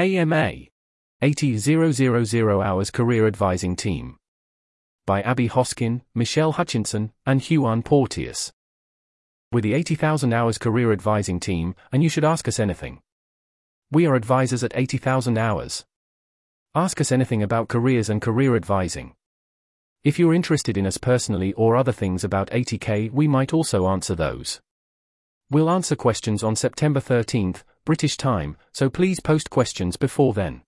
AMA 80000 Hours Career Advising Team. By Abby Hoskin, Michelle Hutchinson, and Huon Porteous. We're the 80,000 Hours Career Advising Team, and you should ask us anything. We are advisors at 80,000 Hours. Ask us anything about careers and career advising. If you're interested in us personally or other things about 80K, we might also answer those. We'll answer questions on September 13th, British time, so please post questions before then.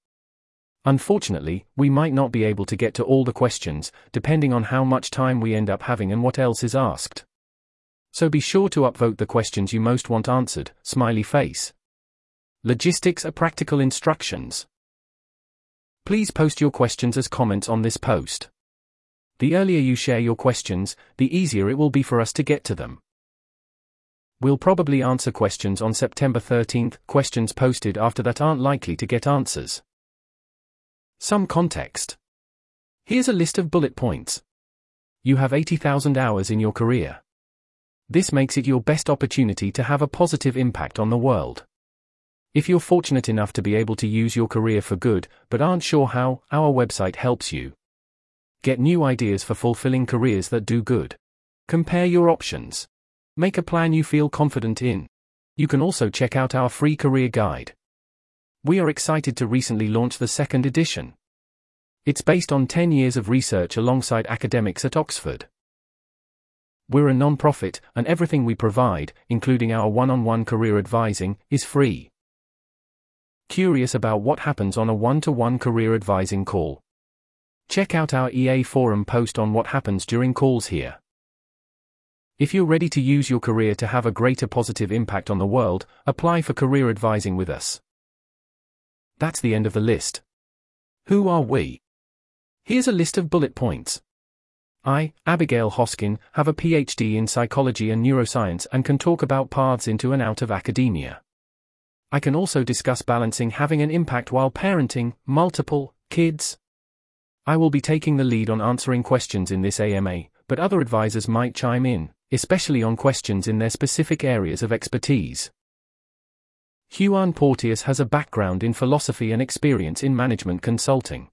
Unfortunately, we might not be able to get to all the questions, depending on how much time we end up having and what else is asked. So be sure to upvote the questions you most want answered, smiley face. Logistics are practical instructions. Please post your questions as comments on this post. The earlier you share your questions, the easier it will be for us to get to them. We'll probably answer questions on September 13th, questions posted after that aren't likely to get answers. Some context. Here's a list of bullet points. You have 80,000 hours in your career. This makes it your best opportunity to have a positive impact on the world. If you're fortunate enough to be able to use your career for good, but aren't sure how, our website helps you. Get new ideas for fulfilling careers that do good. Compare your options. Make a plan you feel confident in. You can also check out our free career guide. We are excited to recently launch the second edition. It's based on 10 years of research alongside academics at Oxford. We're a non-profit, and everything we provide, including our one-on-one career advising, is free. Curious about what happens on a one-to-one career advising call? Check out our EA forum post on what happens during calls here. If you're ready to use your career to have a greater positive impact on the world, apply for career advising with us. That's the end of the list. Who are we? Here's a list of bullet points. I, Abigail Hoskin, have a PhD in psychology and neuroscience and can talk about paths into and out of academia. I can also discuss balancing having an impact while parenting multiple kids, I will be taking the lead on answering questions in this AMA, but other advisors might chime in, especially on questions in their specific areas of expertise. Huon Porteous has a background in philosophy and experience in management consulting.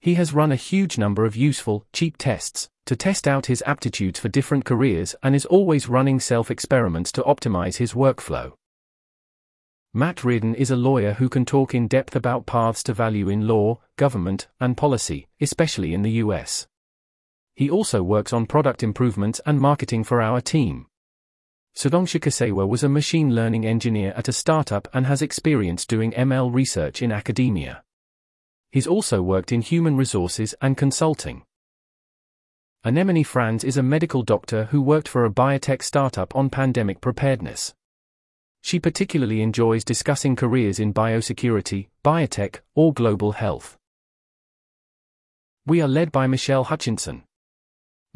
He has run a huge number of useful, cheap tests to test out his aptitudes for different careers and is always running self experiments to optimize his workflow. Matt Reardon is a lawyer who can talk in depth about paths to value in law, government, and policy, especially in the US. He also works on product improvements and marketing for our team. Sudhanshu Kasewa was a machine learning engineer at a startup and has experience doing ML research in academia. He's also worked in human resources and consulting. Anemone Franz is a medical doctor who worked for a biotech startup on pandemic preparedness. She particularly enjoys discussing careers in biosecurity, biotech, or global health. We are led by Michelle Hutchinson.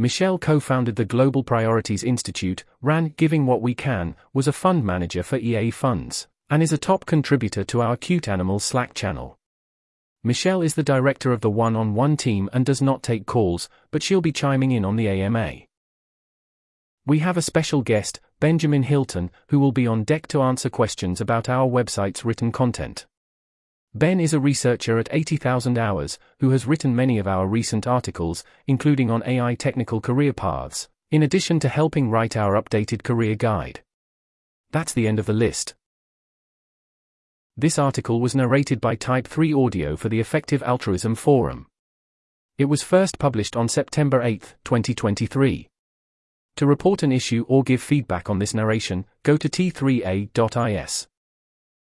Michelle co founded the Global Priorities Institute, ran Giving What We Can, was a fund manager for EA funds, and is a top contributor to our Cute Animals Slack channel. Michelle is the director of the one on one team and does not take calls, but she'll be chiming in on the AMA. We have a special guest, Benjamin Hilton, who will be on deck to answer questions about our website's written content. Ben is a researcher at 80,000 Hours, who has written many of our recent articles, including on AI technical career paths, in addition to helping write our updated career guide. That's the end of the list. This article was narrated by Type 3 Audio for the Effective Altruism Forum. It was first published on September 8, 2023. To report an issue or give feedback on this narration, go to t3a.is.